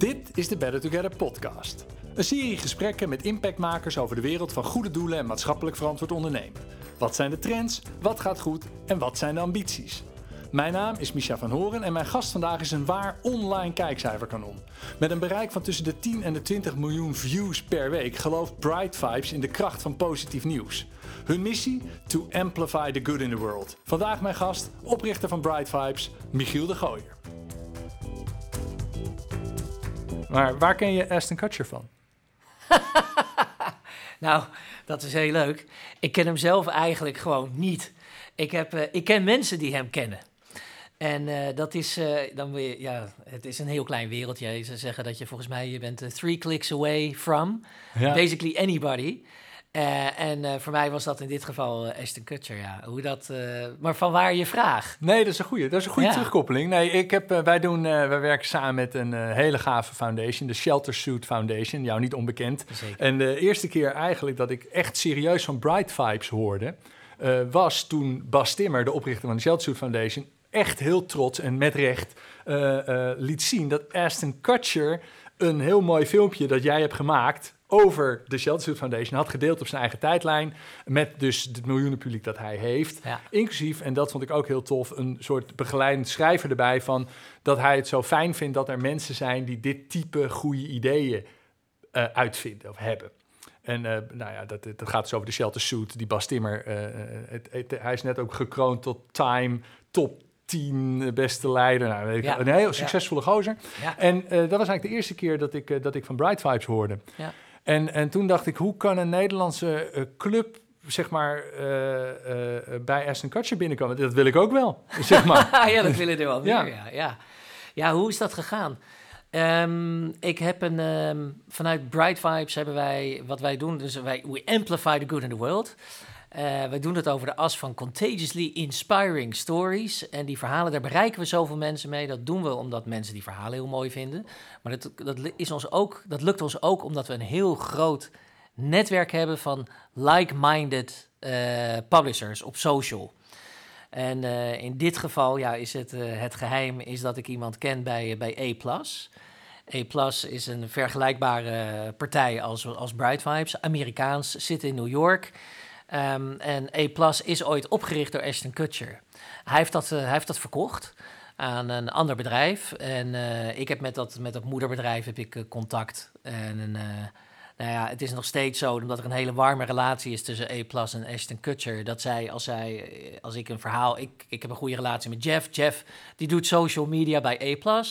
Dit is de Better Together podcast. Een serie gesprekken met impactmakers over de wereld van goede doelen en maatschappelijk verantwoord ondernemen. Wat zijn de trends, wat gaat goed en wat zijn de ambities? Mijn naam is Micha van Horen en mijn gast vandaag is een waar online kijkcijferkanon. Met een bereik van tussen de 10 en de 20 miljoen views per week gelooft Bright Vibes in de kracht van positief nieuws. Hun missie? To amplify the good in the world. Vandaag mijn gast, oprichter van Bright Vibes, Michiel de Gooier. Maar waar ken je Aston Kutcher van? nou, dat is heel leuk. Ik ken hem zelf eigenlijk gewoon niet. Ik, heb, uh, ik ken mensen die hem kennen. En uh, dat is, uh, dan weer, ja, het is een heel klein wereldje. Ze zeggen dat je volgens mij, je bent three clicks away from ja. basically anybody. Uh, en voor mij was dat in dit geval Ashton Kutcher, ja. Hoe dat, maar van waar je vraag? Nee, dat is een goede, dat is een goede ja. terugkoppeling. Nee, ik heb, wij doen, wij werken samen met een hele gave foundation, de Shelter Suit Foundation, jou niet onbekend. Zeker. En de eerste keer eigenlijk dat ik echt serieus van Bright Vibes hoorde, was toen Bas Timmer, de oprichter van de Shelter Suit Foundation, echt heel trots en met recht liet zien dat Aston Kutcher een heel mooi filmpje dat jij hebt gemaakt over de Shelter Suit Foundation had gedeeld op zijn eigen tijdlijn met dus het miljoenen publiek dat hij heeft. Ja. Inclusief, en dat vond ik ook heel tof, een soort begeleidend schrijver erbij van dat hij het zo fijn vindt dat er mensen zijn die dit type goede ideeën uh, uitvinden of hebben. En uh, nou ja, dat, dat gaat dus over de Shelter Suit, die Bas Timmer. Uh, het, het, hij is net ook gekroond tot Time top 10 beste leider. Nou, weet ik, Ja. Een heel succesvolle gozer. Ja. En uh, dat was eigenlijk de eerste keer dat ik, dat ik van Bright Vibes hoorde. Ja. En, en toen dacht ik, hoe kan een Nederlandse uh, club zeg maar bij Aston Kutcher binnenkomen? Dat wil ik ook wel, zeg maar. ja, dat willen er wel meer, ja. ja. Ja, hoe is dat gegaan? Ehm, ik heb een, ehm, vanuit Bright Vibes hebben wij, wat wij doen, dus wij, we amplify the good in the world. Uh, wij doen het over de as van contagiously inspiring stories. En die verhalen, daar bereiken we zoveel mensen mee. Dat doen we omdat mensen die verhalen heel mooi vinden. Maar dat, dat, is ons ook, dat lukt ons ook omdat we een heel groot netwerk hebben van like-minded uh, publishers op social. En uh, in dit geval ja, is het, het geheim is dat ik iemand ken bij, bij A+. A is een vergelijkbare partij als, als Bright Vibes. Amerikaans, zit in New York. Um, en A is ooit opgericht door Ashton Kutcher. Hij heeft dat, uh, hij heeft dat verkocht aan een ander bedrijf. En uh, ik heb met dat, met dat moederbedrijf heb ik uh, contact. En nou ja, het is nog steeds zo, omdat er een hele warme relatie is tussen A en Ashton Kutcher. Dat zij, als, zij, als ik een verhaal... Ik, ik heb een goede relatie met Jeff. Jeff, die doet social media bij A+.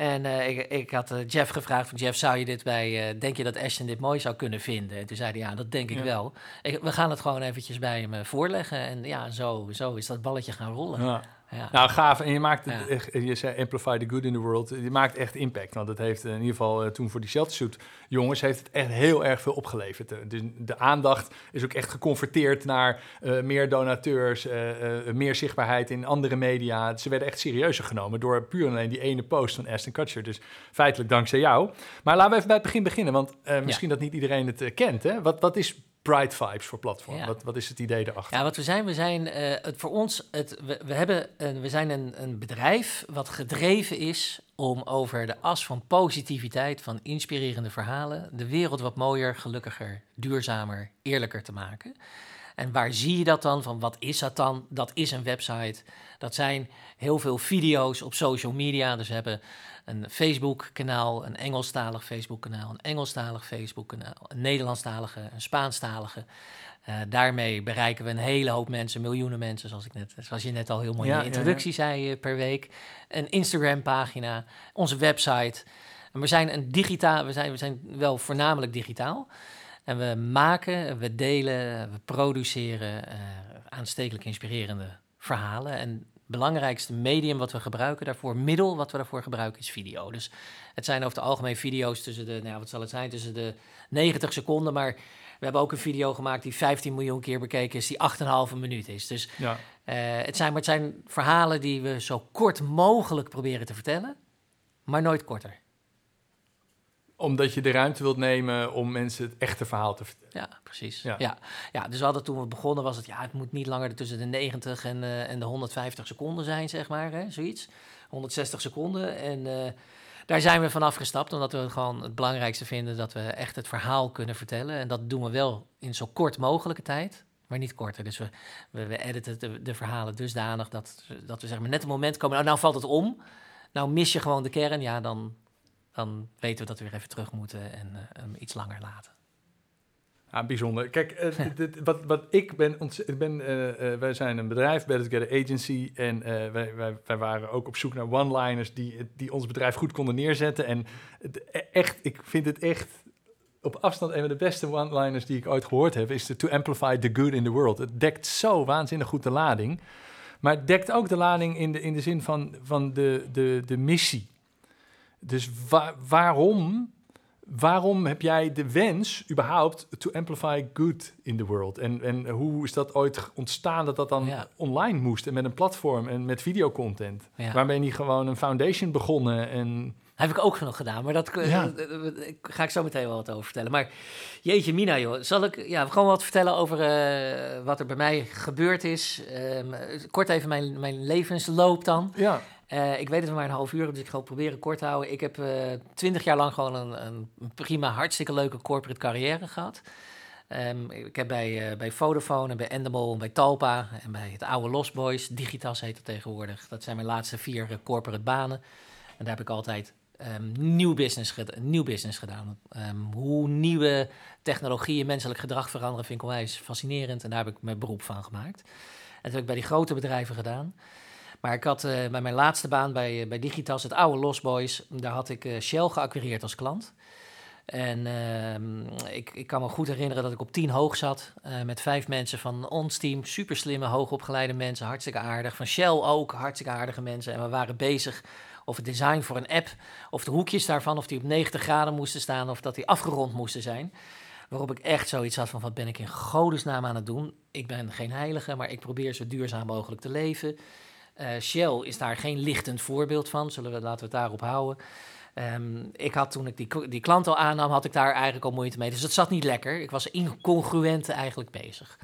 En uh, ik, ik, had uh, Jeff gevraagd van Jeff, zou je dit bij, uh, denk je dat Ashton dit mooi zou kunnen vinden? En toen zei hij, ja, dat denk ik Ja. wel. Ik, we gaan het gewoon eventjes bij hem voorleggen. En ja, zo, zo is dat balletje gaan rollen. Ja. Ja. Nou, gaaf. En je maakt, het Ja. echt, je zei amplify the good in the world. Je maakt echt impact. Want het heeft in ieder geval eh, toen voor die Shelter Suit jongens... heeft het echt heel erg veel opgeleverd. Eh, Dus de aandacht is ook echt geconverteerd naar eh, meer donateurs... meer zichtbaarheid in andere media. Ze werden echt serieuzer genomen door puur en alleen die ene post van Aston Kutcher. Dus feitelijk dankzij jou. Maar laten we even bij het begin beginnen. Want misschien dat niet iedereen het kent. Hè? Wat, wat is Bright Vibes voor platform? Ja. Wat, wat is het idee erachter? Ja, wat we zijn, we zijn eh, het voor ons, het, we, we, hebben een, we zijn een, een bedrijf wat gedreven is om over de as van positiviteit, van inspirerende verhalen, de wereld wat mooier, gelukkiger, duurzamer, eerlijker te maken. En waar zie je dat dan? Van wat is dat dan? Dat is een website. Dat zijn heel veel video's op social media. Dus we hebben een Facebook-kanaal, een Engelstalig Facebook-kanaal, een Engelstalig Facebook-kanaal, een Nederlandstalige, een Spaanstalige. Uh, daarmee bereiken we een hele hoop mensen, miljoenen mensen, zoals, ik net, zoals je net al heel mooi Ja, in de ja, introductie zei uh, per week. Een Instagram-pagina, onze website. En we zijn een digitaal, we zijn, we zijn wel voornamelijk digitaal. En we maken, we delen, we produceren uh, aanstekelijk inspirerende verhalen. En belangrijkste medium wat we gebruiken daarvoor, middel wat we daarvoor gebruiken, is video. Dus het zijn over het algemeen video's tussen de, nou, wat zal het zijn, tussen de 90 seconden. Maar we hebben ook een video gemaakt die 15 miljoen keer bekeken is, die 8,5 minuut is. Dus Ja. uh, het, zijn, maar het zijn verhalen die we zo kort mogelijk proberen te vertellen, maar nooit korter. Omdat je de ruimte wilt nemen om mensen het echte verhaal te vertellen. Ja, precies. Ja. Ja. Ja. dus we hadden toen we begonnen was het, ja, het moet niet langer tussen de 90 en, uh, en de 150 seconden zijn, zeg maar, hè, zoiets. 160 seconden. En uh, daar zijn we vanaf gestapt, omdat we gewoon het belangrijkste vinden dat we echt het verhaal kunnen vertellen. En dat doen we wel in zo kort mogelijke tijd, maar niet korter. Dus we, we, we editen de, de, verhalen dusdanig dat, dat we zeg maar net het moment komen, nou, nou valt het om, nou mis je gewoon de kern, ja, dan, dan weten we dat we weer even terug moeten en hem iets langer laten. Ja, bijzonder. Kijk, uh, dit, wat, wat ik ben, ik ben uh, uh, wij zijn een bedrijf, Better Together Agency, en wij, wij, wij waren ook op zoek naar one-liners die, die ons bedrijf goed konden neerzetten. En het, e-, echt, ik vind het echt op afstand een van de beste one-liners die ik ooit gehoord heb, is de To Amplify the Good in the World. Het dekt zo waanzinnig goed de lading, maar het dekt ook de lading in de, in de zin van, van de, de, de missie. Dus wa waarom waarom heb jij de wens überhaupt to amplify good in the world? En, en hoe is dat ooit ontstaan dat dat dan online moest en met een platform en met videocontent? Ja. Waar ben je niet gewoon een foundation begonnen en... Heb ik ook nog gedaan, maar dat ja. ga ik zo meteen wel wat over vertellen. Maar jeetje mina joh, zal ik ja, gewoon wat vertellen over uh, wat er bij mij gebeurd is? Um, kort even mijn, mijn levensloop dan. Ja. Uh, ik weet het maar een half uur, dus ik ga het proberen kort te houden. Ik heb uh, twintig jaar lang gewoon een, een, prima, hartstikke leuke corporate carrière gehad. Um, ik heb bij, uh, bij Vodafone en bij Endemol en bij Talpa en bij het oude Lost Boys, Digitas heet het tegenwoordig. Dat zijn mijn laatste vier corporate banen. En daar heb ik altijd um, nieuw, business nieuw business gedaan. Um, hoe nieuwe technologieën menselijk gedrag veranderen vind ik onwijs fascinerend. En daar heb ik mijn beroep van gemaakt. En dat heb ik bij die grote bedrijven gedaan. Maar ik had uh, bij mijn laatste baan bij, uh, bij Digitas, het oude Lost Boys, daar had ik uh, Shell geacquireerd als klant. En ehm, ik, ik kan me goed herinneren dat ik op tien hoog zat met vijf mensen van ons team. Super slimme, hoogopgeleide mensen, hartstikke aardig. Van Shell ook, hartstikke aardige mensen. En we waren bezig of het design voor een app, of de hoekjes daarvan, of die op 90 graden moesten staan, of dat die afgerond moesten zijn. Waarop ik echt zoiets had van, wat ben ik in godesnaam aan het doen? Ik ben geen heilige, maar ik probeer zo duurzaam mogelijk te leven. Uh, Shell is daar geen lichtend voorbeeld van. Zullen we, laten we het daarop houden. Um, ik had toen ik die, die klant al aannam, had ik daar eigenlijk al moeite mee. Dus het zat niet lekker. Ik was incongruent eigenlijk bezig.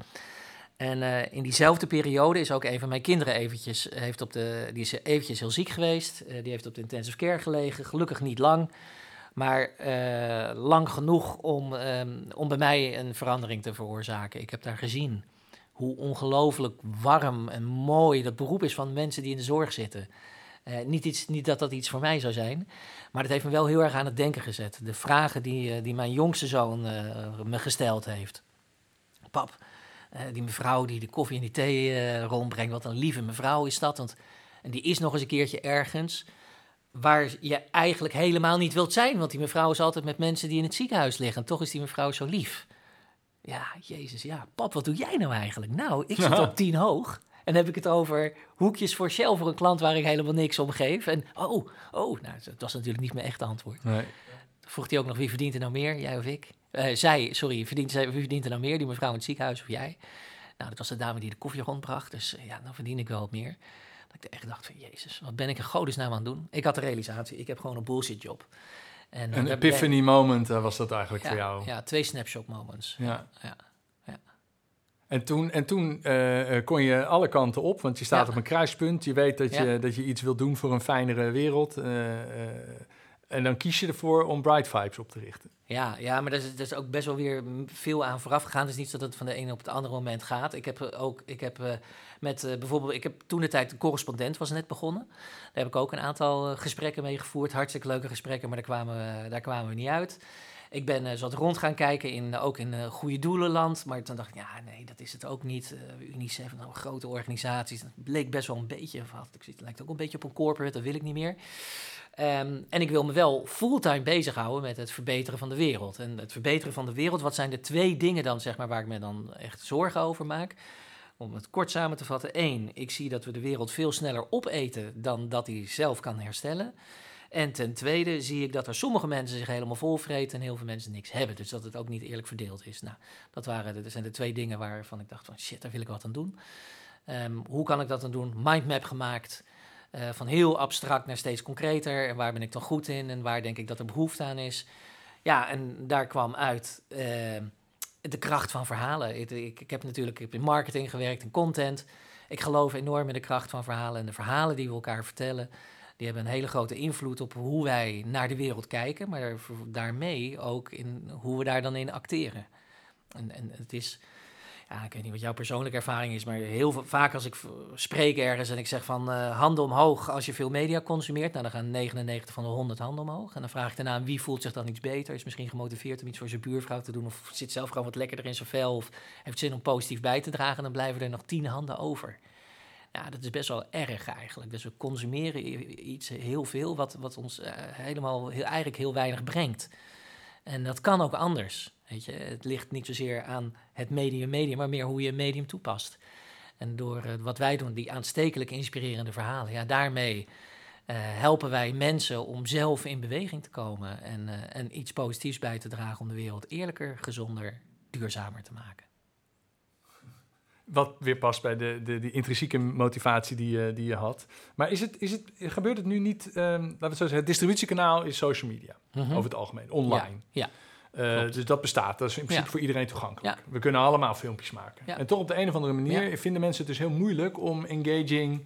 En uh, in diezelfde periode is ook een van mijn kinderen eventjes, heeft op de, die is eventjes heel ziek geweest. Die heeft op de intensive care gelegen. Gelukkig niet lang, maar lang genoeg om, um, om bij mij een verandering te veroorzaken. Ik heb daar gezien hoe ongelooflijk warm en mooi dat beroep is van mensen die in de zorg zitten. Uh, niet, iets, niet dat dat iets voor mij zou zijn, maar dat heeft me wel heel erg aan het denken gezet. De vragen die, uh, die mijn jongste zoon uh, me gesteld heeft. Pap, die mevrouw die de koffie en die thee rondbrengt, wat een lieve mevrouw is dat. Want, en die is nog eens een keertje ergens waar je eigenlijk helemaal niet wilt zijn. Want die mevrouw is altijd met mensen die in het ziekenhuis liggen. En toch is die mevrouw zo lief. Ja, jezus, ja. Pap, wat doe jij nou eigenlijk? Nou, ik zit op tien hoog. En heb ik het over hoekjes voor Shell voor een klant waar ik helemaal niks om geef. En oh, oh, nou, dat was natuurlijk niet mijn echte antwoord. Nee. Vroeg hij ook nog, wie verdient er nou meer, jij of ik? Uh, zij, sorry, verdient, wie verdient er nou meer, die mevrouw in het ziekenhuis of jij? Nou, dat was de dame die de koffie rondbracht, dus uh, ja, dan verdien ik wel wat meer. Dat ik echt dacht van, jezus, wat ben ik in godesnaam aan het doen? Ik had de realisatie, ik heb gewoon een bullshit job. En, een epiphany moment uh, was dat eigenlijk ja, voor jou? Ja, twee snapshot moments. Ja. ja. ja. En toen, en toen uh, kon je alle kanten op, want je staat op een kruispunt. Je weet dat je, dat je iets wil doen voor een fijnere wereld. Uh, en dan kies je ervoor om Bright Vibes op te richten. Ja, ja maar er is, is ook best wel weer veel aan vooraf gegaan. Het is niet zo dat het van de ene op het andere moment gaat. Ik heb ook, ik heb met uh, bijvoorbeeld, ik heb toen de tijd een correspondent was net begonnen. Daar heb ik ook een aantal uh, gesprekken mee gevoerd. Hartstikke leuke gesprekken, maar daar kwamen, we, daar kwamen we niet uit. Ik ben uh, wat rond gaan kijken, in, ook in uh, goede doelenland. Maar toen dacht ik, ja, nee, dat is het ook niet. UNICEF, nou, grote organisaties. Dat bleek best wel een beetje, wat, ik het lijkt ook een beetje op een corporate, dat wil ik niet meer. Um, en ik wil me wel fulltime bezighouden met het verbeteren van de wereld. En het verbeteren van de wereld, wat zijn de twee dingen dan, zeg maar, waar ik me dan echt zorgen over maak? Om het kort samen te vatten. Eén, ik zie dat we de wereld veel sneller opeten dan dat hij zelf kan herstellen. En ten tweede zie ik dat er sommige mensen zich helemaal volvreten en heel veel mensen niks hebben. Dus dat het ook niet eerlijk verdeeld is. Nou, dat, waren, dat zijn de twee dingen waarvan ik dacht van shit, daar wil ik wat aan doen. Um, hoe kan ik dat dan doen? Mindmap gemaakt. Uh, van heel abstract naar steeds concreter. En waar ben ik dan goed in en waar denk ik dat er behoefte aan is. Ja, en daar kwam uit uh, de kracht van verhalen. Ik, ik, heb natuurlijk heb in marketing gewerkt, in content. Ik geloof enorm in de kracht van verhalen en de verhalen die we elkaar vertellen. Die hebben een hele grote invloed op hoe wij naar de wereld kijken, maar daarmee ook in hoe we daar dan in acteren. En, en het is, ja, ik weet niet wat jouw persoonlijke ervaring is, maar heel vaak als ik spreek ergens en ik zeg van uh, handen omhoog als je veel media consumeert, nou dan gaan 99 van de 100 handen omhoog. En dan vraag ik daarna wie voelt zich dan iets beter, is misschien gemotiveerd om iets voor zijn buurvrouw te doen of zit zelf gewoon wat lekkerder in zijn vel of heeft zin om positief bij te dragen, dan blijven er nog 10 handen over. Ja, dat is best wel erg eigenlijk. Dus we consumeren iets heel veel wat, wat ons uh, helemaal heel, eigenlijk heel weinig brengt. En dat kan ook anders. Weet je, het ligt niet zozeer aan het medium, medium, maar meer hoe je een medium toepast. En door uh, wat wij doen, die aanstekelijk inspirerende verhalen, ja, daarmee uh, helpen wij mensen om zelf in beweging te komen en, uh, en iets positiefs bij te dragen om de wereld eerlijker, gezonder, duurzamer te maken. Wat weer past bij de, de, die intrinsieke motivatie die je, die je had. Maar is het, is het, gebeurt het nu niet, um, laten we het zo zeggen, het distributiekanaal is social media mm -hmm. over het algemeen, online. Ja. ja. Uh, dus dat bestaat, dat is in principe ja. voor iedereen toegankelijk. We kunnen allemaal filmpjes maken. En toch op de een of andere manier vinden mensen het dus heel moeilijk om engaging,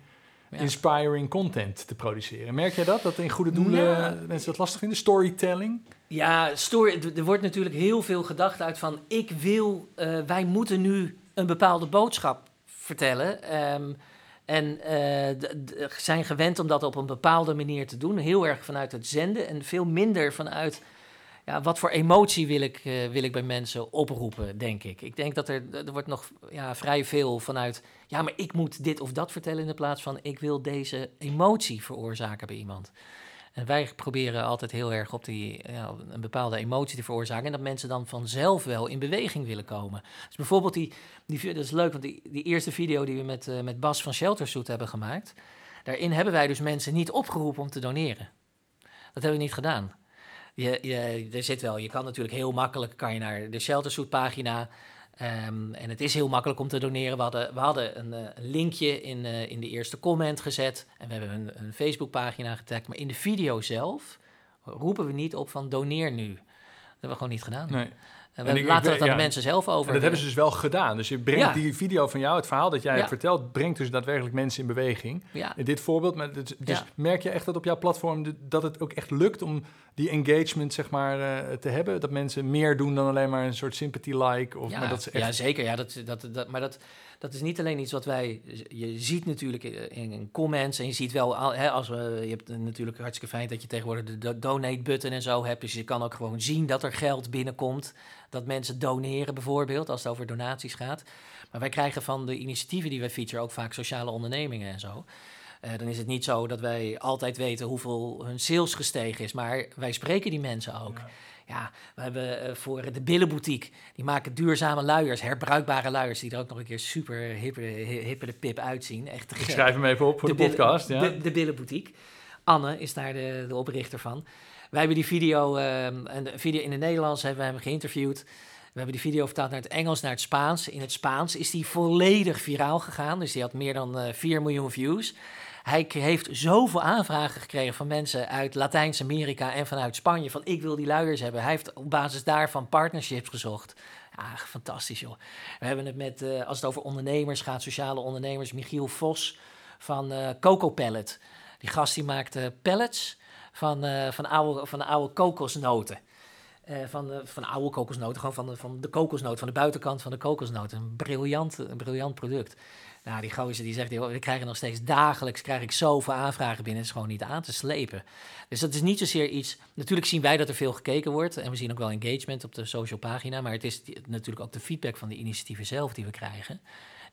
inspiring content te produceren. Merk jij dat? Dat in goede doelen mensen dat lastig vinden? Storytelling? Ja, story, er wordt natuurlijk heel veel gedacht uit van ik wil, uh, wij moeten nu een bepaalde boodschap vertellen. Um, en uh, zijn gewend om dat op een bepaalde manier te doen. Heel erg vanuit het zenden en veel minder vanuit ja, wat voor emotie wil ik, uh, wil ik bij mensen oproepen, denk ik. Ik denk dat er, er wordt nog ja, vrij veel vanuit... ja, maar ik moet dit of dat vertellen in de plaats van... ik wil deze emotie veroorzaken bij iemand. En wij proberen altijd heel erg op die, ja, een bepaalde emotie te veroorzaken. En dat mensen dan vanzelf wel in beweging willen komen. Dus bijvoorbeeld die, die dat is leuk, want die, die eerste video die we met, uh, met Bas van Sheltersuit hebben gemaakt. Daarin hebben wij dus mensen niet opgeroepen om te doneren. Dat hebben we niet gedaan. Je, je, er zit wel, je kan natuurlijk heel makkelijk kan je naar de Sheltersuit pagina. Um, en het is heel makkelijk om te doneren. We hadden, we hadden een, uh, een linkje in, uh, in de eerste comment gezet. En we hebben een, een Facebookpagina getagd. Maar in de video zelf roepen we niet op van doneer nu. Dat hebben we gewoon niet gedaan. Nee. En we laten het aan ja. de mensen zelf over. En dat hebben ze dus wel gedaan. Dus je brengt Ja. die video van jou, het verhaal dat jij Ja. hebt verteld, brengt dus daadwerkelijk mensen in beweging. In dit voorbeeld, maar dus, dus merk je echt dat op jouw platform dat het ook echt lukt om die engagement zeg maar eh, te hebben? Dat mensen meer doen dan alleen maar een soort sympathy like? Of, ja, maar dat ze echt... ja, zeker. Ja, dat, dat, dat, maar dat, dat is niet alleen iets wat wij... Je ziet natuurlijk in, in comments en je ziet wel... al- Hè, als we, je hebt natuurlijk hartstikke fijn dat je tegenwoordig de do- donate-button en zo hebt. Dus je kan ook gewoon zien dat er geld binnenkomt. Dat mensen doneren bijvoorbeeld, als het over donaties gaat. Maar wij krijgen van de initiatieven die wij featuren ook vaak sociale ondernemingen en zo. Eh, dan is het niet zo dat wij altijd weten hoeveel hun sales gestegen is. Maar wij spreken die mensen ook. Ja, we hebben eh, voor de Billenboutique, die maken duurzame luiers, herbruikbare luiers, die er ook nog een keer super hippe, hi- hippe de pip uitzien. Echt te Ik schrijf hem even op voor de, podcast. Ja. De, de Billenboutique. Anne is daar de, de oprichter van. Wij hebben die video, ehm, en de video in het Nederlands hebben we hem geïnterviewd. We hebben die video vertaald naar het Engels, naar het Spaans. In het Spaans is die volledig viraal gegaan. Dus die had meer dan eh 4 miljoen views. Hij heeft zoveel aanvragen gekregen van mensen uit Latijns-Amerika en vanuit Spanje. Van ik wil die luiers hebben. Hij heeft op basis daarvan partnerships gezocht. Ja, fantastisch joh. We hebben het met, eh, als het over ondernemers gaat, sociale ondernemers, Michiel Vos van eh Coco Pellet. Die gast die maakt eh, pellets van, eh, van, oude, van oude kokosnoten. Van, de, van oude kokosnoten, gewoon van de, van de kokosnoot, van de buitenkant van de kokosnoot. Een briljant, een briljant product. Nou, die gozer die zegt, we krijgen nog steeds dagelijks krijg ik zoveel aanvragen binnen. Het is gewoon niet aan te slepen. Dus dat is niet zozeer iets... Natuurlijk zien wij dat er veel gekeken wordt. En we zien ook wel engagement op de social pagina. Maar het is natuurlijk ook de feedback van de initiatieven zelf die we krijgen.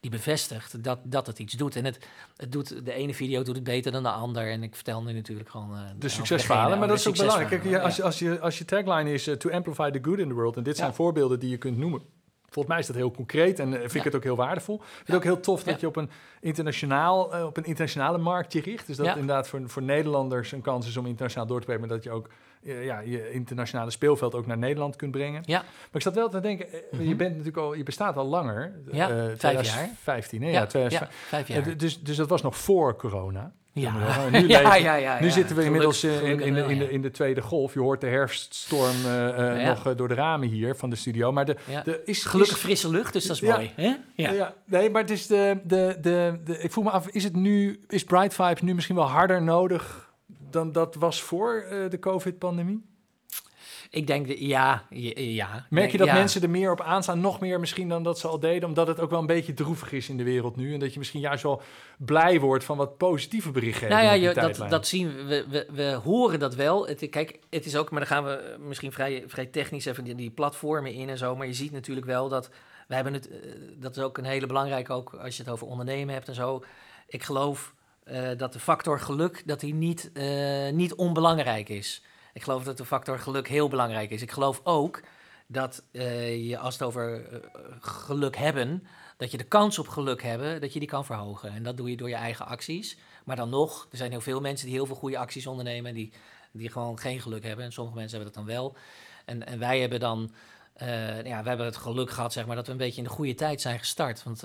Die bevestigt dat, dat het iets doet. En het, het doet, de ene video doet het beter dan de ander. En ik vertel nu natuurlijk gewoon... over De succesverhalen, maar dat is ook belangrijk. Kijk, als, als, je, als je tagline is eh, to amplify the good in the world, en dit zijn Ja. voorbeelden die je kunt noemen. Volgens mij is dat heel concreet en eh, vind ik Ja. het ook heel waardevol. Ik vind het ook heel tof dat je op een, internationaal, eh, op een internationale markt je richt. Dus dat inderdaad voor, voor Nederlanders een kans is om internationaal door te breken, maar dat je ook eh, ja, je internationale speelveld ook naar Nederland kunt brengen. Ja. Maar ik zat wel te denken, eh, Mhm. je bent natuurlijk al, je bestaat al langer. Ja, vijf jaar. 2015, hè? Ja, Ja, ja, 2015. vijf jaar. dus, dus dat was nog voor corona. Ja, En nu, ja, leven- ja, ja, nu zitten we inmiddels eh, in, in, de, in, de, in de tweede golf. Je hoort de herfststorm eh, eh, nog door de ramen hier van de studio. Maar de, is Gelukkig is- frisse lucht, dus dat is mooi. Hè? Ja. ja. nee, maar het is de, de, de, de, ik voel me af, is het nu, is Bright Vibes nu misschien wel harder nodig dan dat was voor uh, de COVID-pandemie? Ik denk, de, ja, ja. Merk je dat mensen er meer op aanstaan, nog meer misschien dan dat ze al deden, omdat het ook wel een beetje droevig is in de wereld nu en dat je misschien juist wel blij wordt van wat positieve berichten. Nou ja, je, dat, dat zien we, we, we, horen dat wel. Het, kijk, het is ook, maar dan gaan we misschien vrij, vrij technisch even die, die platformen in en zo, maar je ziet natuurlijk wel dat we hebben het, eh, dat is ook een hele belangrijke, ook als je het over ondernemen hebt en zo. Ik geloof uh, dat de factor geluk dat die niet, uh, niet onbelangrijk is. Ik geloof dat de factor geluk heel belangrijk is. Ik geloof ook dat uh, je als het over geluk hebben, dat je de kans op geluk hebben, dat je die kan verhogen. En dat doe je door je eigen acties. Maar dan nog, er zijn heel veel mensen die heel veel goede acties ondernemen, die, die gewoon geen geluk hebben. En sommige mensen hebben dat dan wel. En, en wij hebben dan uh, ja, we hebben het geluk gehad zeg maar, dat we een beetje in de goede tijd zijn gestart. Want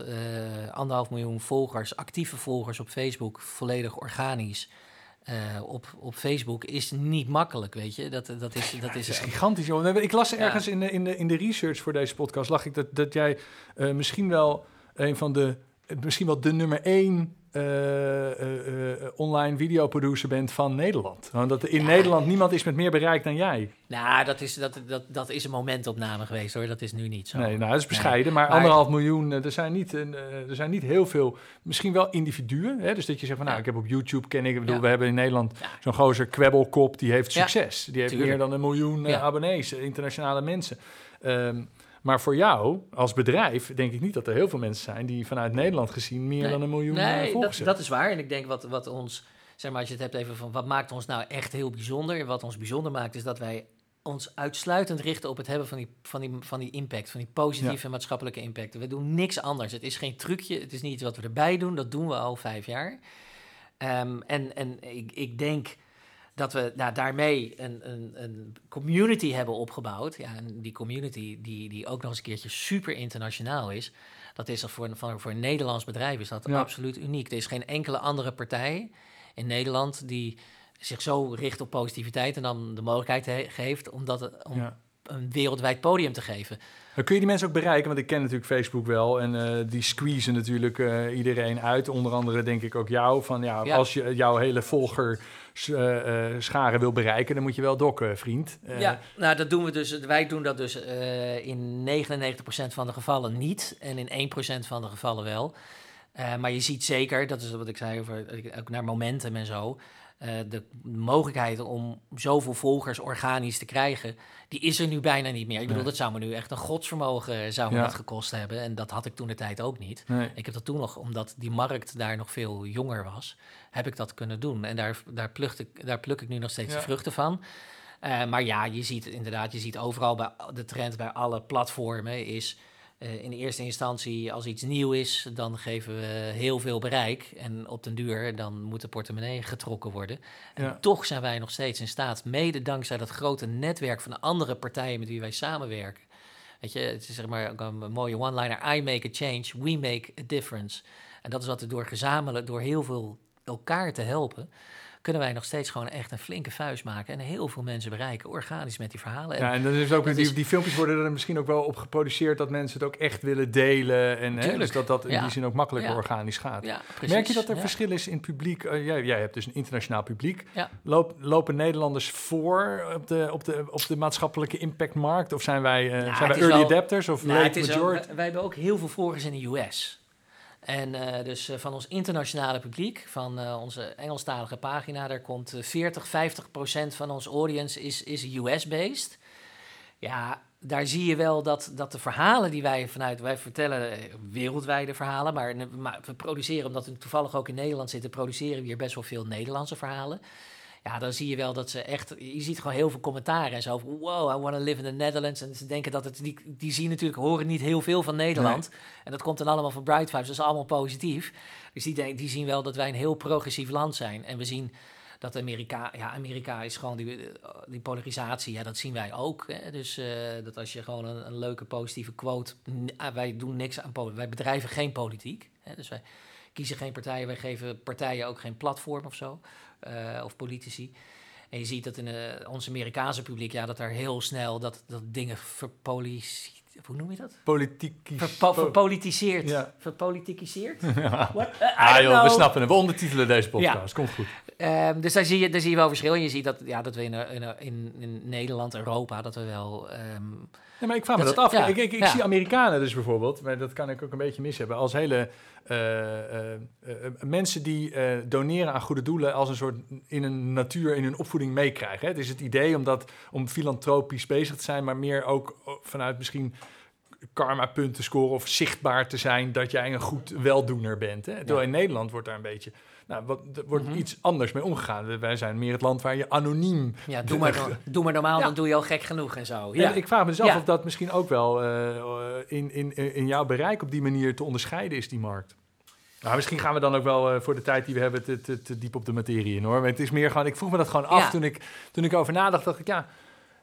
anderhalf miljoen volgers, actieve volgers op Facebook, volledig organisch. Uh, op, op Facebook is niet makkelijk, weet je. Dat, dat is, dat is, is gigantisch, joh. Ik las ergens in, de, in, de, in de research voor deze podcast... lag ik dat, dat jij misschien wel een van de... misschien wel de nummer één uh, online videoproducer bent van Nederland. Want dat in Nederland niemand is met meer bereik dan jij. Nou, dat is, dat, dat, dat is een momentopname geweest hoor. Dat is nu niet zo. Nee, nou, dat is bescheiden. Maar, anderhalf miljoen, er zijn, niet, er zijn niet heel veel, misschien wel individuen. Hè? Dus dat je zegt van, nou, ik heb op YouTube, ken ik, bedoel, we hebben in Nederland zo'n gozer Kwebbelkop, die heeft succes. Die heeft meer dan een miljoen abonnees, internationale mensen. Um, maar voor jou als bedrijf denk ik niet dat er heel veel mensen zijn die vanuit Nederland gezien meer dan een miljoen nee, eh, volgers dat, dat is waar. En ik denk wat, wat ons, zeg maar, als je het hebt even van wat maakt ons nou echt heel bijzonder. Wat ons bijzonder maakt is dat wij ons uitsluitend richten op het hebben van die, van die, van die impact, van die positieve maatschappelijke impact. We doen niks anders. Het is geen trucje, het is niet iets wat we erbij doen. Dat doen we al vijf jaar. Um, en en ik, ik denk dat we nou, daarmee een, een, een, community hebben opgebouwd. Ja, en die community die, die ook nog eens een keertje super internationaal is. Dat is voor, voor, voor een Nederlands bedrijf is dat absoluut uniek. Er is geen enkele andere partij in Nederland die zich zo richt op positiviteit en dan de mogelijkheid geeft om, dat, om een wereldwijd podium te geven. Kun je die mensen ook bereiken? Want ik ken natuurlijk Facebook wel en uh, die squeezen natuurlijk uh, iedereen uit. Onder andere denk ik ook jou. Van ja, als je jouw hele volger uh, scharen wil bereiken, dan moet je wel dokken, vriend. ja, nou dat doen we dus. Wij doen dat dus in 99% van de gevallen niet en in 1% van de gevallen wel. maar je ziet zeker, dat is wat ik zei over ook naar momentum en zo. Uh, de mogelijkheid om zoveel volgers organisch te krijgen, die is er nu bijna niet meer. Ik bedoel, dat zou me nu echt een godsvermogen zou me dat gekost hebben. En dat had ik toen de tijd ook niet. Ik heb dat toen nog, omdat die markt daar nog veel jonger was, heb ik dat kunnen doen. En daar, daar, pluk, ik, daar pluk ik nu nog steeds de vruchten van. Uh, maar ja, je ziet inderdaad, je ziet overal bij de trend bij alle platformen is uh, in eerste instantie, als iets nieuw is, dan geven we heel veel bereik. En op den duur, dan moet de portemonnee getrokken worden. En toch zijn wij nog steeds in staat, mede dankzij dat grote netwerk van de andere partijen met wie wij samenwerken. Weet je, het is zeg maar een mooie one-liner. I make a change, we make a difference. En dat is wat we door gezamenlijk, door heel veel elkaar te helpen, kunnen wij nog steeds gewoon echt een flinke vuist maken en heel veel mensen bereiken, organisch met die verhalen. Ja, en dan is ook die, die filmpjes worden er misschien ook wel op geproduceerd dat mensen het ook echt willen delen en hè, dus dat dat in die zin ook makkelijker organisch gaat. Merk je dat er verschil is in publiek? Uh, jij, jij, hebt dus een internationaal publiek. Loop, lopen Nederlanders voor op de, op de, op de maatschappelijke impactmarkt of zijn wij, uh, zijn wij early adapters of nou, late majority? wij hebben ook heel veel volgers in de US. En uh, dus uh, van ons internationale publiek, van uh, onze Engelstalige pagina, daar komt 40, 50 procent van ons audience is, is US-based. Ja, daar zie je wel dat, dat de verhalen die wij vanuit, wij vertellen wereldwijde verhalen, maar, maar we produceren, omdat we toevallig ook in Nederland zitten, produceren we hier best wel veel Nederlandse verhalen. Ja, dan zie je wel dat ze echt... Je ziet gewoon heel veel commentaren en zo van... Wow, I want to live in the Netherlands. En ze denken dat het... Die, die zien natuurlijk, horen niet heel veel van Nederland. En dat komt dan allemaal van Bright Vibes. Dat is allemaal positief. Dus die, die zien wel dat wij een heel progressief land zijn. En we zien dat Amerika... Ja, Amerika is gewoon die, die polarisatie. Ja, dat zien wij ook. Hè? Dus uh, dat als je gewoon een, een, leuke positieve quote... Ah, wij doen niks aan politiek. Wij bedrijven geen politiek. Hè? Dus wij kiezen geen partijen. Wij geven partijen ook geen platform of zo. Uh, of politici. En je ziet dat in uh, ons Amerikaanse publiek, ja, dat er heel snel dat, dat dingen verpolitiseerd hoe noem je dat? Politiek. Verpo verpolitiseerd. Ja. Verpolitikiseerd? Ja. What? Uh, I Ah joh, we snappen het. We ondertitelen deze podcast. Komt goed. Ehm, dus daar zie, je, daar zie je wel verschil. En je ziet dat, ja, dat we in, eh, in, in, Nederland, Europa, dat we wel... ehm, Ja, maar ik vraag me Dat af. ja, ik ik, zie Amerikanen dus bijvoorbeeld, maar dat kan ik ook een beetje mis hebben, als hele eh, eh, eh, mensen die eh, doneren aan goede doelen als een soort in een natuur, in hun opvoeding meekrijgen. Het is het idee om, dat, om filantropisch bezig te zijn, maar meer ook vanuit misschien karma-punten scoren of zichtbaar te zijn dat jij een goed weldoener bent. Hè? Terwijl in Nederland wordt daar een beetje, nou, wat, er wordt Mhm. iets anders mee omgegaan. Wij zijn meer het land waar je anoniem ja, doe maar, no- doe maar normaal, Ja. dan doe je al gek genoeg en zo. ja. Ik vraag me af Ja. of dat misschien ook wel eh, in, in, in jouw bereik op die manier te onderscheiden is, die markt. Nou, misschien gaan we dan ook wel eh, voor de tijd die we hebben te, te, te diep op de materie in hoor. Maar het is meer gewoon, ik vroeg me dat gewoon af toen, ik, toen ik over nadacht. Dacht ik, ja,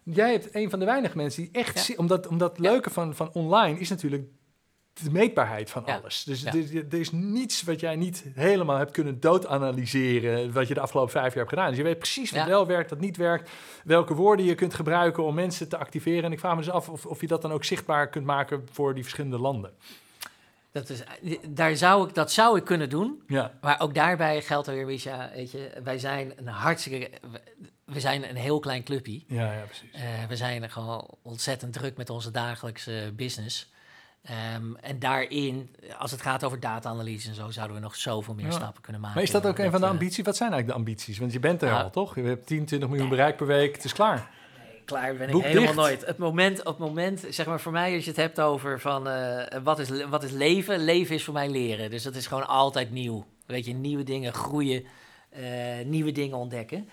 jij hebt een van de weinige mensen die echt, omdat, omdat het leuke van, van online is natuurlijk de meetbaarheid van Ja. alles. Dus Ja. er, is- er is niets wat jij niet helemaal hebt kunnen doodanalyseren, wat je de afgelopen vijf jaar hebt gedaan. Dus je weet precies wat Ja. wel werkt, wat niet werkt, welke woorden je kunt gebruiken om mensen te activeren. En ik vraag me dus af of, of je dat dan ook zichtbaar kunt maken voor die verschillende landen. dat, is, daar zou ik, dat zou ik kunnen doen. Ja, Maar ook daarbij geldt er weer, Wisha, weet je, wij zijn een hartstikke... we- zijn een heel klein clubje. ja, ja precies. Eh, we zijn gewoon ontzettend druk met onze dagelijkse business. Ehm, en daarin, als het gaat over data-analyse en zo, zouden we nog zoveel meer Ja. stappen kunnen maken. Maar is dat ook een van de eh, ambities? Wat zijn eigenlijk de ambities? Want je bent er Nou, al, toch? Je hebt 10, 20 miljoen bereik per week. Het is klaar. Klaar ben ik Boek helemaal dicht. nooit. Het moment, op het moment, zeg maar voor mij, als je het hebt over van eh, wat, is, wat is leven? Leven is voor mij leren. Dus dat is gewoon altijd nieuw. Weet je, nieuwe dingen groeien, eh, nieuwe dingen ontdekken.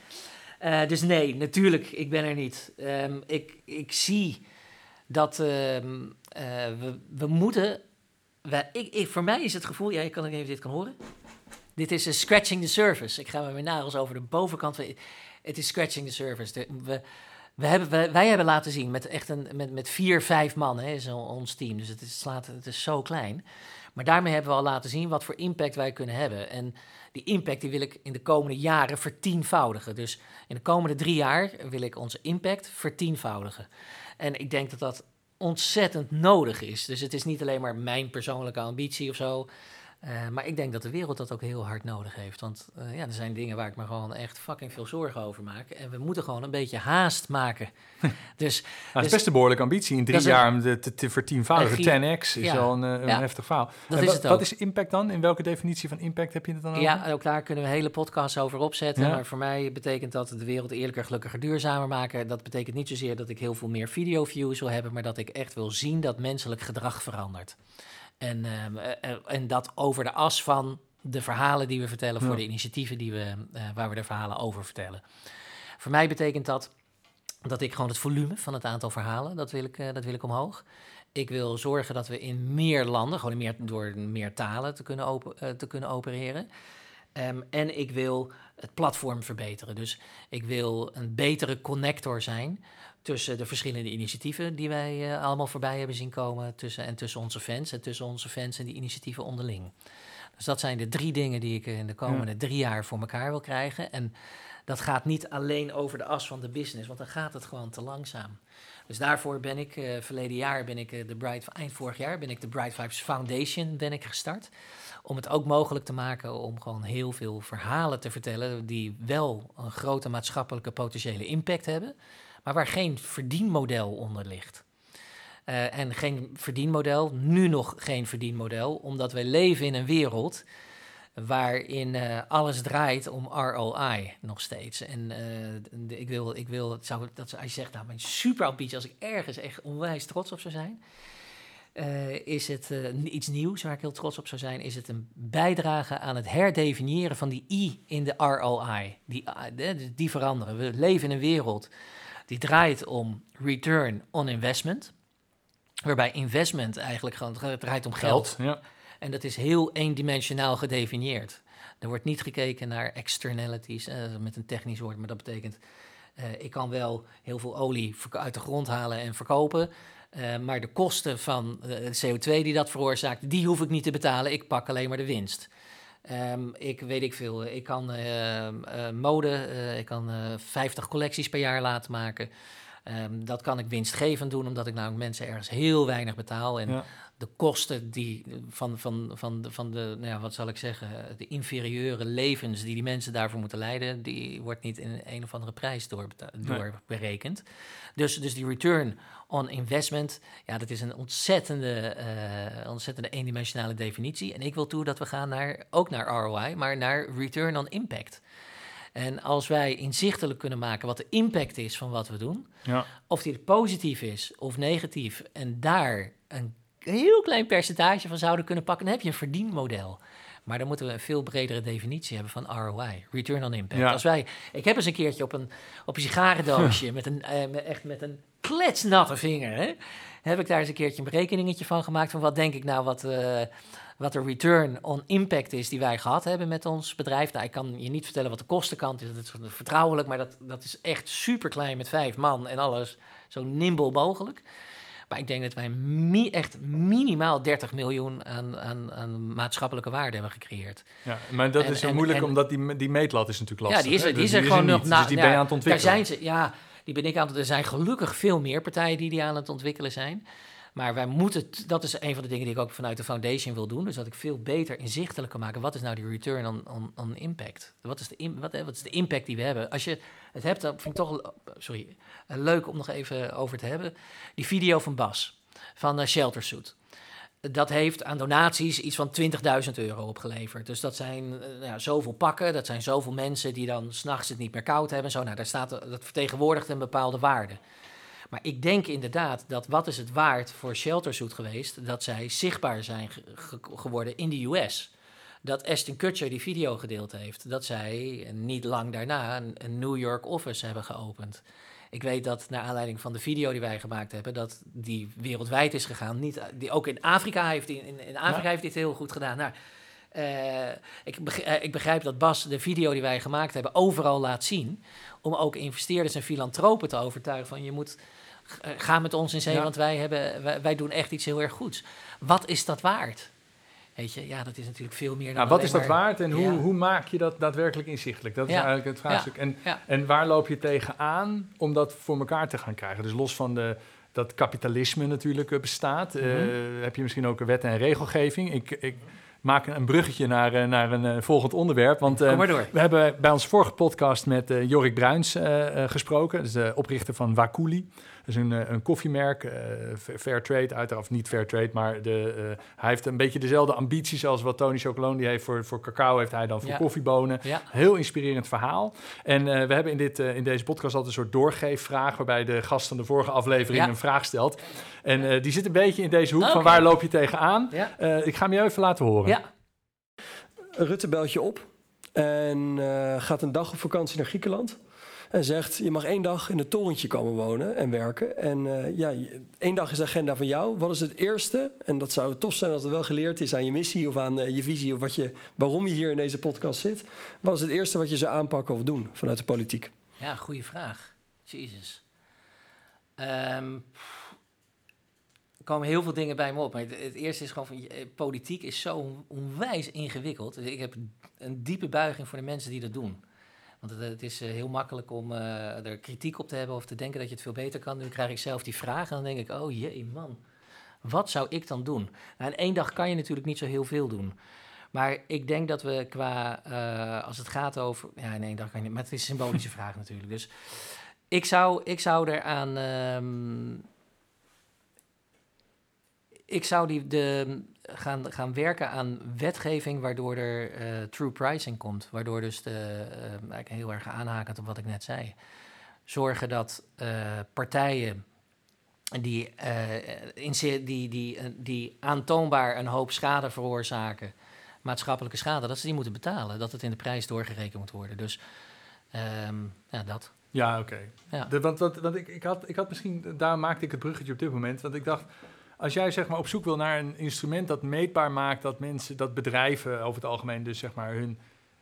Dus nee, natuurlijk, ik ben er niet. Ehm, ik, ik zie dat ehm, eh, we, we moeten. Ik, voor mij is het gevoel, ja, je kan even dit kan horen. Dit is een scratching the surface. Ik ga met mijn nagels over de bovenkant. Het is scratching the surface. De- we, hebben, wij, hebben laten zien met echt een met, met vier, vijf man, hè, ons team. Dus het is, slaat, het is zo klein. Maar daarmee hebben we al laten zien wat voor impact wij kunnen hebben. En die impact die wil ik in de komende jaren vertienvoudigen. Dus in de komende drie jaar wil ik onze impact vertienvoudigen. En ik denk dat dat ontzettend nodig is. Dus het is niet alleen maar mijn persoonlijke ambitie of zo. Eh, maar ik denk dat de wereld dat ook heel hard nodig heeft. Want eh, ja, er zijn dingen waar ik me gewoon echt fucking veel zorgen over maak. En we moeten gewoon een beetje haast maken. dus Nou, het Dus- is best een behoorlijke ambitie in drie is jaar om de, te, te vertienvoudigen. Een 10x is ja. wel een, eh, een Ja. heftig verhaal. Dat En is het Wat is impact dan? In welke definitie van impact heb je het dan over? Ja, ook daar kunnen we hele podcasts over opzetten. Ja. Maar voor mij betekent dat de wereld eerlijker, gelukkiger, duurzamer maken. Dat betekent niet zozeer dat ik heel veel meer video-views wil hebben, maar dat ik echt wil zien dat menselijk gedrag verandert. En, ehm, eh, eh, en dat over de as van de verhalen die we vertellen, voor Ja. de initiatieven die we, eh, waar we de verhalen over vertellen. Voor mij betekent dat dat ik gewoon het volume van het aantal verhalen, dat wil ik, dat wil ik omhoog. Ik wil zorgen dat we in meer landen, gewoon in meer, door meer talen te kunnen, open, te kunnen opereren. Ehm, en ik wil het platform verbeteren. Dus ik wil een betere connector zijn tussen de verschillende initiatieven die wij eh, allemaal voorbij hebben zien komen. Tussen, en tussen onze fans en tussen onze fans en die initiatieven onderling. Dus dat zijn de drie dingen die ik in de komende drie jaar voor elkaar wil krijgen. En dat gaat niet alleen over de as van de business, want dan gaat het gewoon te langzaam. Dus daarvoor ben ik, eh, verleden jaar ben ik eh, de Bright, eind vorig jaar ben ik de Bright Vibes Foundation ben ik gestart. Om het ook mogelijk te maken om gewoon heel veel verhalen te vertellen die wel een grote maatschappelijke potentiële impact hebben, maar waar geen verdienmodel onder ligt. Eh, en geen verdienmodel, nu nog geen verdienmodel, omdat wij leven in een wereld waarin eh, alles draait om ROI nog steeds. En eh, ik wil, ik wil zou, dat hij zegt, nou, mijn superambitie, als ik ergens echt onwijs trots op zou zijn, is het iets nieuws waar ik heel trots op zou zijn, is het een bijdrage aan het herdefiniëren van die I in de ROI. Die, die veranderen. We leven in een wereld die draait om return on investment. Waarbij investment eigenlijk gewoon het draait om geld. Ja. En dat is heel eendimensionaal gedefinieerd. Er wordt niet gekeken naar externalities, eh, met een technisch woord, maar dat betekent... eh, ik kan wel heel veel olie uit de grond halen en verkopen... eh, maar de kosten van eh, de CO2 die dat veroorzaakt, die hoef ik niet te betalen. Ik pak alleen maar de winst. Ehm, ik weet ik veel, ik kan eh, eh, mode, eh, ik kan eh 50 collecties per jaar laten maken. Ehm, dat kan ik winstgevend doen, omdat ik namelijk mensen ergens heel weinig betaal. En. De kosten die van, van, van, de, van de, nou ja, wat zal ik zeggen, de inferieure levens die die mensen daarvoor moeten leiden, die wordt niet in een of andere prijs doorbeta- Nee. doorberekend. Dus, dus die return on investment, ja, dat is een ontzettende, eh, ontzettende eendimensionale definitie. En ik wil toe dat we gaan naar, ook naar ROI, maar naar return on impact. En als wij inzichtelijk kunnen maken wat de impact is van wat we doen, Ja. of die positief is of negatief, en daar een heel klein percentage van zouden kunnen pakken, dan heb je een verdienmodel. Maar dan moeten we een veel bredere definitie hebben van ROI, Return on Impact. Ja. Als wij, ik heb eens een keertje op een, op een sigarendoosje met een, eh, echt met een kletsnatte vinger, hè, heb ik daar eens een keertje een berekeningetje van gemaakt van wat denk ik nou wat, eh, wat de return on impact is die wij gehad hebben met ons bedrijf. Nou, ik kan je niet vertellen wat de kostenkant is, dat is vertrouwelijk, maar dat, dat is echt super klein met vijf man en alles zo nimble mogelijk. Maar ik denk dat wij mi- echt minimaal 30 miljoen aan, aan, aan maatschappelijke waarde hebben gecreëerd. Ja, maar dat En- is zo en- moeilijk, en- omdat die, die meetlat is natuurlijk lastig. ja, die is hè? die is Dus gewoon nog niet. na. Dus die ja, ben je aan het ontwikkelen. Daar zijn ze, ja, die ben ik aan het. Er zijn gelukkig veel meer partijen die die aan het ontwikkelen zijn. Maar wij moeten, dat is een van de dingen die ik ook vanuit de foundation wil doen. Dus dat ik veel beter inzichtelijk kan maken. Wat is nou die return on, impact? Wat is, de wat, is de impact die we hebben? Als je het hebt, dan vind ik toch sorry, eh, leuk om nog even over te hebben. Die video van Bas, van uh, Shelter Suit. Dat heeft aan donaties iets van 20.000 euro opgeleverd. Dus dat zijn eh, ja, zoveel pakken, dat zijn zoveel mensen die dan s'nachts het niet meer koud hebben. Zo, nou, daar staat, dat vertegenwoordigt een bepaalde waarde. Maar ik denk inderdaad dat wat is het waard voor Sheltersuit geweest... dat zij zichtbaar zijn ge- ge- geworden in de US. Dat Ashton Kutcher die video gedeeld heeft. Dat zij niet lang daarna een, een New York office hebben geopend. Ik weet dat naar aanleiding van de video die wij gemaakt hebben... dat die wereldwijd is gegaan. Niet, die, ook in Afrika heeft in, in Afrika Ja. heeft dit heel goed gedaan. Nou, eh, ik, beg- eh, ik begrijp dat Bas de video die wij gemaakt hebben overal laat zien. Om ook investeerders en filantropen te overtuigen van je moet ga met ons in zee, Ja. want wij, hebben, wij, wij doen echt iets heel erg goeds. Wat is dat waard? Weet je, ja, dat is natuurlijk veel meer dan Nou, wat is dat maar- waard en hoe, hoe maak je dat daadwerkelijk inzichtelijk? Dat is eigenlijk het vraagstuk. En, en waar loop je tegenaan om dat voor elkaar te gaan krijgen? Dus los van de, dat kapitalisme natuurlijk eh, bestaat, eh, Mhm. heb je misschien ook een wet en regelgeving. Ik, ik maak een, bruggetje naar, eh, naar een eh, volgend onderwerp. Want eh, Kom maar door. we hebben bij ons vorige podcast met eh, Jorik Bruins eh, eh, gesproken. Is de oprichter van Wakuli. Dat is een, eh, een koffiemerk, eh, fa- fair trade, uiteraard niet fair trade, maar de, eh, hij heeft een beetje dezelfde ambities als wat Tony Chocolone die heeft voor, voor cacao, heeft hij dan voor Ja. koffiebonen. Ja, Heel inspirerend verhaal. En eh, we hebben in, dit, eh, in deze podcast altijd een soort doorgeefvraag, waarbij de gast van de vorige aflevering Ja. een vraag stelt. En eh, die zit een beetje in deze hoek van waar loop je tegenaan. ja, Eh ik ga hem je even laten horen. ja. Rutte belt je op en eh, gaat een dag op vakantie naar Griekenland. En zegt, je mag één dag in het torentje komen wonen en werken. En eh, ja, één dag is de agenda van jou. Wat is het eerste, en dat zou tof zijn als het wel geleerd is aan je missie... of aan eh, je visie of wat je, waarom je hier in deze podcast zit. Wat is het eerste wat je zou aanpakken of doen vanuit de politiek? Ja, goede vraag. Jezus. Ehm, er komen heel veel dingen bij me op. Maar het, het eerste is gewoon van, eh, politiek is zo onwijs ingewikkeld. Ik heb een diepe buiging voor de mensen die dat doen. Want het, het is eh, heel makkelijk om eh, er kritiek op te hebben of te denken dat je het veel beter kan. Nu krijg ik zelf die vraag en dan denk ik, oh jee man, wat zou ik dan doen? Nou, in één dag kan je natuurlijk niet zo heel veel doen. Maar ik denk dat we qua, eh, als het gaat over, ja in één dag kan je niet, maar het is een symbolische vraag natuurlijk. Dus ik zou, ik zou eraan, ehm ik zou die, de, gaan, gaan werken aan wetgeving waardoor er eh, true pricing komt. Waardoor dus de, eh, eigenlijk heel erg aanhakend op wat ik net zei. Zorgen dat eh, partijen die, in, die, die, die aantoonbaar een hoop schade veroorzaken, maatschappelijke schade, dat ze die moeten betalen. Dat het in de prijs doorgerekend moet worden. Dus ehm, ja, dat. Ja, oké. Ja. Want, want ik, ik, had, ik had misschien, daar maakte ik het bruggetje op dit moment. Want ik dacht, als jij zeg maar op zoek wil naar een instrument dat meetbaar maakt dat mensen, dat bedrijven over het algemeen dus zeg maar hun,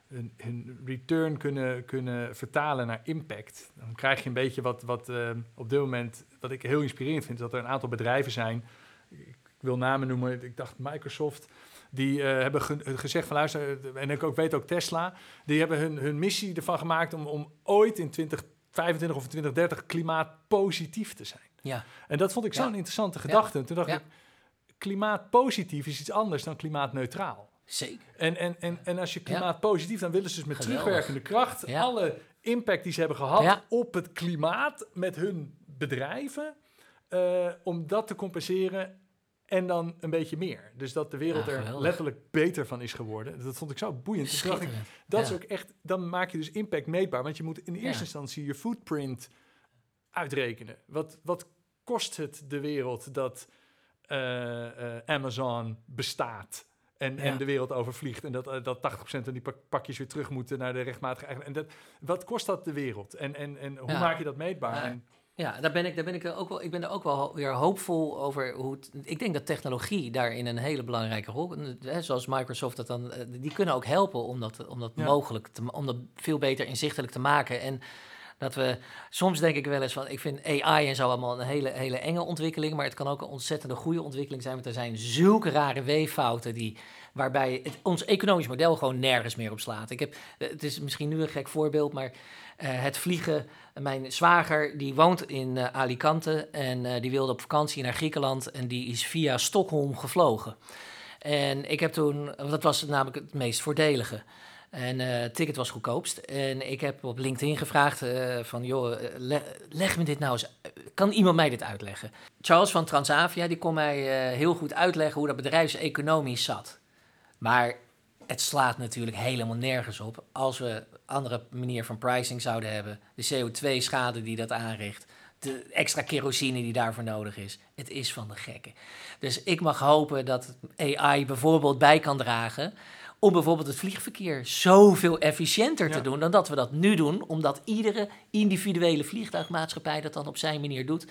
hun, return kunnen, kunnen vertalen naar impact. Dan krijg je een beetje wat, wat eh, op dit moment, wat ik heel inspirerend vind, is dat er een aantal bedrijven zijn. Ik wil namen noemen, ik dacht Microsoft. Die eh, hebben ge- gezegd van luister, en ik ook weet ook Tesla, die hebben hun, hun missie ervan gemaakt om, om ooit in 2025 of 2030 klimaatpositief te zijn. Ja, En dat vond ik Ja. zo'n interessante gedachte. En toen dacht ik, klimaatpositief is iets anders dan klimaatneutraal. zeker. En, en, en, en als je klimaatpositief, dan willen ze dus met Geweldig. terugwerkende kracht alle impact die ze hebben gehad op het klimaat met hun bedrijven, eh, om dat te compenseren en dan een beetje meer. Dus dat de wereld Ja, er letterlijk beter van is geworden. Dat vond ik zo boeiend. Dacht ik, dat Ja. is ook echt, dan maak je dus impact meetbaar. Want je moet in eerste Ja. instantie je footprint uitrekenen. Wat, wat kost het de wereld dat eh, eh, Amazon bestaat? En, en de wereld overvliegt. En dat, eh, dat 80% van die pak- pakjes weer terug moeten naar de rechtmatige eigenaar. En dat, wat kost dat de wereld? En, en, en hoe Ja. maak je dat meetbaar? Ja. En, Ja, daar ben ik, daar ben ik ook wel. Ik ben er ook wel weer hoopvol over hoe. Het, ik denk dat technologie daarin een hele belangrijke rol. Hè, zoals Microsoft dat dan. eh, Die kunnen ook helpen om dat, om dat Ja. mogelijk te, om dat veel beter inzichtelijk te maken. En dat we soms denk ik wel eens van. Ik vind AI en zo allemaal een hele, hele enge ontwikkeling. Maar het kan ook een ontzettende goede ontwikkeling zijn. Want er zijn zulke rare weeffouten die. Waarbij het, ons economisch model gewoon nergens meer op slaat. Ik heb, het is misschien nu een gek voorbeeld, maar eh, het vliegen. Mijn zwager die woont in eh, Alicante en eh, die wilde op vakantie naar Griekenland en die is via Stockholm gevlogen. En ik heb toen, dat was namelijk het meest voordelige. En het ticket was goedkoopst. En ik heb op LinkedIn gevraagd van, joh, le- leg me dit nou eens, kan iemand mij dit uitleggen? Charles van Transavia, die kon mij heel goed uitleggen hoe dat bedrijfseconomisch zat. Maar het slaat natuurlijk helemaal nergens op als we een andere manier van pricing zouden hebben. De CO2-schade die dat aanricht. De extra kerosine die daarvoor nodig is. Het is van de gekken. Dus ik mag hopen dat AI bijvoorbeeld bij kan dragen. Om bijvoorbeeld het vliegverkeer zoveel efficiënter te Ja. doen dan dat we dat nu doen. Omdat iedere individuele vliegtuigmaatschappij dat dan op zijn manier doet.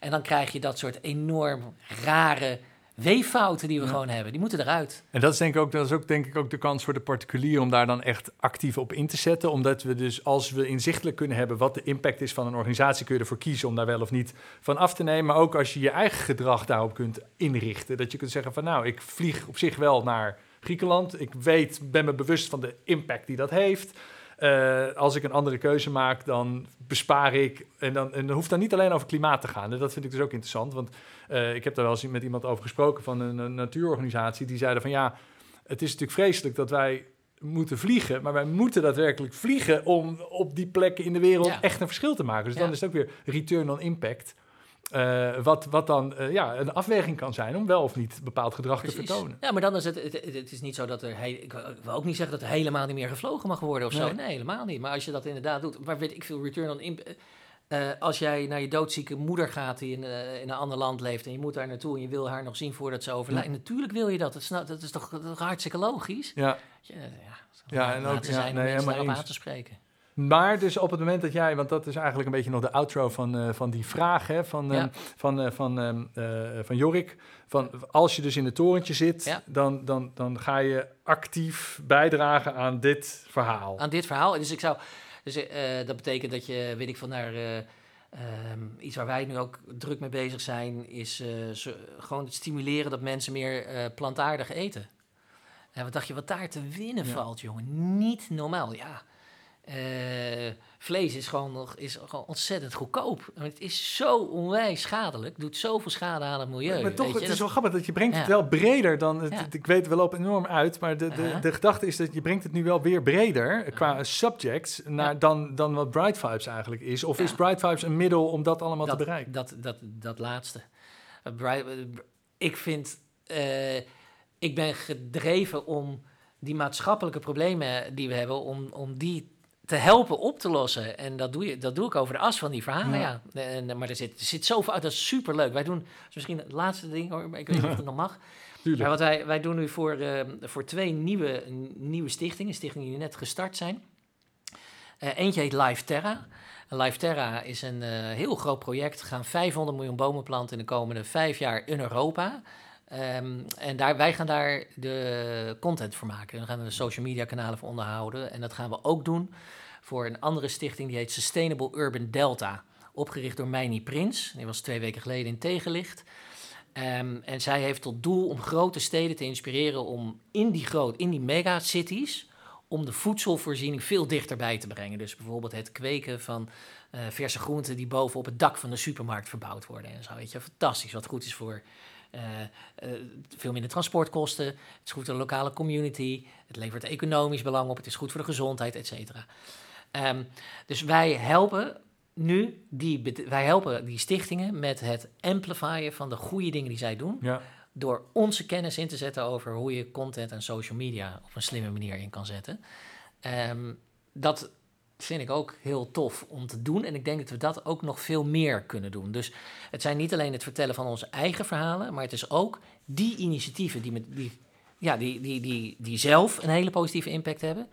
En dan krijg je dat soort enorm rare weeffouten die we Ja. gewoon hebben. Die moeten eruit. En dat is denk ik ook, dat is ook denk ik ook de kans voor de particulier om daar dan echt actief op in te zetten. Omdat we dus, als we inzichtelijk kunnen hebben wat de impact is van een organisatie, kun je ervoor kiezen om daar wel of niet van af te nemen. Maar ook als je je eigen gedrag daarop kunt inrichten. Dat je kunt zeggen van nou, ik vlieg op zich wel naar Griekenland. Ik weet, ben me bewust van de impact die dat heeft. Eh, als ik een andere keuze maak, dan bespaar ik. En dan, en dan hoeft dan niet alleen over klimaat te gaan. En dat vind ik dus ook interessant. Want eh, ik heb daar wel eens met iemand over gesproken van een, een natuurorganisatie. Die zeiden van ja, het is natuurlijk vreselijk dat wij moeten vliegen. Maar wij moeten daadwerkelijk vliegen om op die plekken in de wereld Ja. echt een verschil te maken. Dus Ja. dan is het ook weer return on impact. Eh, wat, wat dan eh, ja, een afweging kan zijn om wel of niet bepaald gedrag te vertonen. Ja, maar dan is het, het, is niet zo dat er, he- ik wil- ook niet zeggen dat er helemaal niet meer gevlogen mag worden of zo. Nee. Nee, helemaal niet. Maar als je dat inderdaad doet, maar weet ik veel, return on impact. eh, als jij naar je doodzieke moeder gaat die in, in een ander land leeft en je moet daar naartoe en je wil haar nog zien voordat ze overlijdt. Natuurlijk wil je dat. Dat is, nou- dat is toch, dat is hartstikke logisch? Ja, Ja, ja, Ja, en ook- ja, nee, helemaal aan te spreken. Maar dus op het moment dat jij, want dat is eigenlijk een beetje nog de outro van, eh, van die vraag hè, van, Ja. ehm, van, eh, van, ehm, eh, van Jorik. Van als je dus in het torentje zit, Ja. dan, dan, dan ga je actief bijdragen aan dit verhaal. aan dit verhaal. Dus ik zou, dus dat betekent dat je, weet ik van naar eh, ehm, iets waar wij nu ook druk mee bezig zijn, is zo- gewoon het stimuleren dat mensen meer plantaardig eten. En wat dacht je, wat daar te winnen Ja. valt, jongen? Niet normaal, ja. Eh, vlees is gewoon, nog, is gewoon ontzettend goedkoop. Het is zo onwijs schadelijk, doet zoveel schade aan het milieu. maar toch, weet je. het is wel grappig dat je brengt het wel breder dan... Het, Ja. het- ik weet, we lopen enorm uit, maar de, de, Uh-huh. de gedachte is dat je brengt het nu wel weer breder qua subjects naar, Ja. dan, dan wat Bright Vibes eigenlijk is. Of is Bright Vibes een middel om dat allemaal dat, te bereiken? Dat, dat, dat laatste. Uh, Bri- uh, ik vind, eh, ik ben gedreven om die maatschappelijke problemen die we hebben, om, om die te helpen op te lossen. En dat doe, je, dat doe ik over de as van die verhalen, ja. Ja. En, maar er zit, er zit zoveel uit, dat is superleuk. Wij doen, is misschien het laatste ding hoor, maar ik weet niet of het nog mag. Tuurlijk. Maar wat wij, wij doen nu voor, eh, voor twee nieuwe, nieuwe stichtingen, stichtingen die net gestart zijn. Eh, eentje heet Live Terra. Live Terra is een eh, heel groot project. Er gaan 500 miljoen bomen planten in de komende vijf jaar in Europa. Ehm, en daar, wij gaan daar de content voor maken. We gaan er de social media kanalen voor onderhouden. En dat gaan we ook doen voor een andere stichting die heet Sustainable Urban Delta. Opgericht door Meini Prins. Die was twee weken geleden in Tegenlicht. Ehm, en zij heeft tot doel om grote steden te inspireren om in die, groot, in die megacities om de voedselvoorziening veel dichterbij te brengen. Dus bijvoorbeeld het kweken van uh, verse groenten die boven op het dak van de supermarkt verbouwd worden en zo. Weet je, fantastisch, wat goed is voor uh, uh, veel minder transportkosten. Het is goed voor de lokale community. Het levert economisch belang op. Het is goed voor de gezondheid, et cetera. Um, dus wij helpen nu die, wij helpen die stichtingen met het amplifyen van de goede dingen die zij doen. Ja. Door onze kennis in te zetten over hoe je content en social media op een slimme manier in kan zetten. Um, dat vind ik ook heel tof om te doen. En ik denk dat we dat ook nog veel meer kunnen doen. Dus het zijn niet alleen het vertellen van onze eigen verhalen, maar het is ook die initiatieven die, met, die, ja, die, die, die, die zelf een hele positieve impact hebben,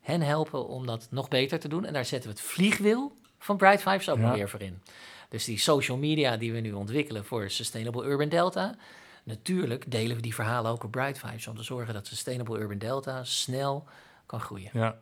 hen helpen om dat nog beter te doen. En daar zetten we het vliegwiel van Bright Vibes ook nog weer voor in. Dus die social media die we nu ontwikkelen voor Sustainable Urban Delta. Natuurlijk delen we die verhalen ook op Bright Vibes om te zorgen dat Sustainable Urban Delta snel kan groeien. Ja,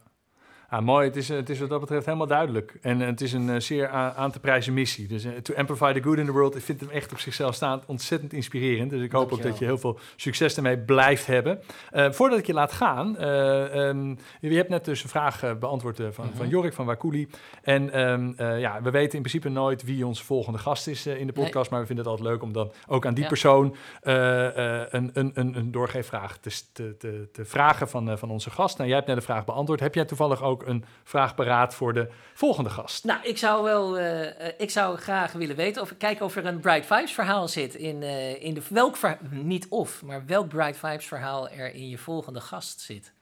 Ah, mooi, het is, het is wat dat betreft helemaal duidelijk. En het is een zeer aan te prijzen missie. Dus uh, to amplify the good in the world, ik vind hem echt op zichzelf staand ontzettend inspirerend. Dus ik hoop ook dat je heel veel succes ermee blijft hebben. Uh, voordat ik je laat gaan, uh, um, je hebt net dus een vraag beantwoord van, -hmm. van Jorik van Wakuli. En um, ja, we weten in principe nooit wie onze volgende gast is in de podcast, nee. maar we vinden het altijd leuk om dan ook aan die ja. persoon een, een, een, een doorgeefvraag te, te, te, vragen van, van onze gast. Nou, jij hebt net de vraag beantwoord. Heb jij toevallig ook een vraag paraat voor de volgende gast. Nou, ik zou wel, uh, ik zou graag willen weten of kijken of er een Bright Vibes verhaal zit in, uh, in de welk niet of, maar welk Bright Vibes verhaal er in je volgende gast zit.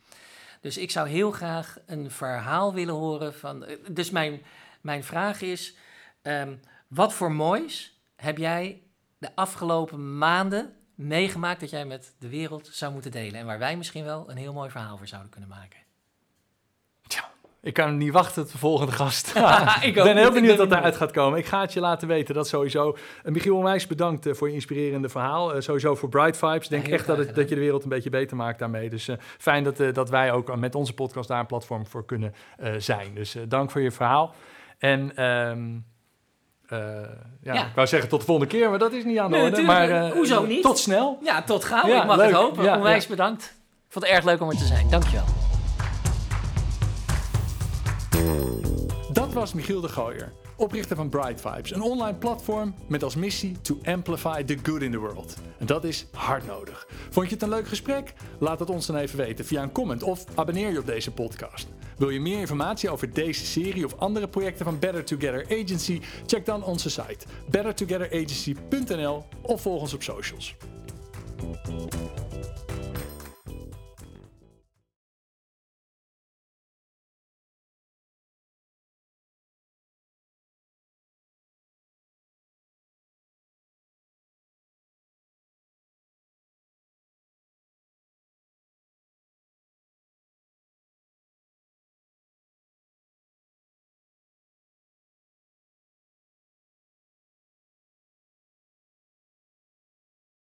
Dus ik zou heel graag een verhaal willen horen van. Dus mijn, mijn vraag is: um, wat voor moois heb jij de afgelopen maanden meegemaakt dat jij met de wereld zou moeten delen en waar wij misschien wel een heel mooi verhaal voor zouden kunnen maken? Ik kan niet wachten tot de volgende gast. ik ben heel benieuwd wat daaruit gaat komen. Ik ga het je laten weten, dat sowieso. Uh, Michiel Onwijs, bedankt uh, voor je inspirerende verhaal. Uh, sowieso voor Bright Vibes. Ik denk ja, echt dat, het, dat je de wereld een beetje beter maakt daarmee. Dus fijn dat, dat wij ook met onze podcast daar een platform voor kunnen zijn. Dus dank voor je verhaal. En... Um, ja, ja, ik wou zeggen tot de volgende keer, maar dat is niet aan de nee, orde. Maar, Hoezo niet? Tot snel. Ja, tot gauw. Ja, ik mag leuk. het hopen. Ja, Onwijs bedankt. Ik vond het erg leuk om er te zijn. Dankjewel. Was Michiel de Gooier, oprichter van Bright Vibes, een online platform met als missie to amplify the good in the world. En dat is hard nodig. Vond je het een leuk gesprek? Laat het ons dan even weten via een comment of abonneer je op deze podcast. Wil je meer informatie over deze serie of andere projecten van Better Together Agency? Check dan onze site bettertogetheragency.nl of volg ons op socials.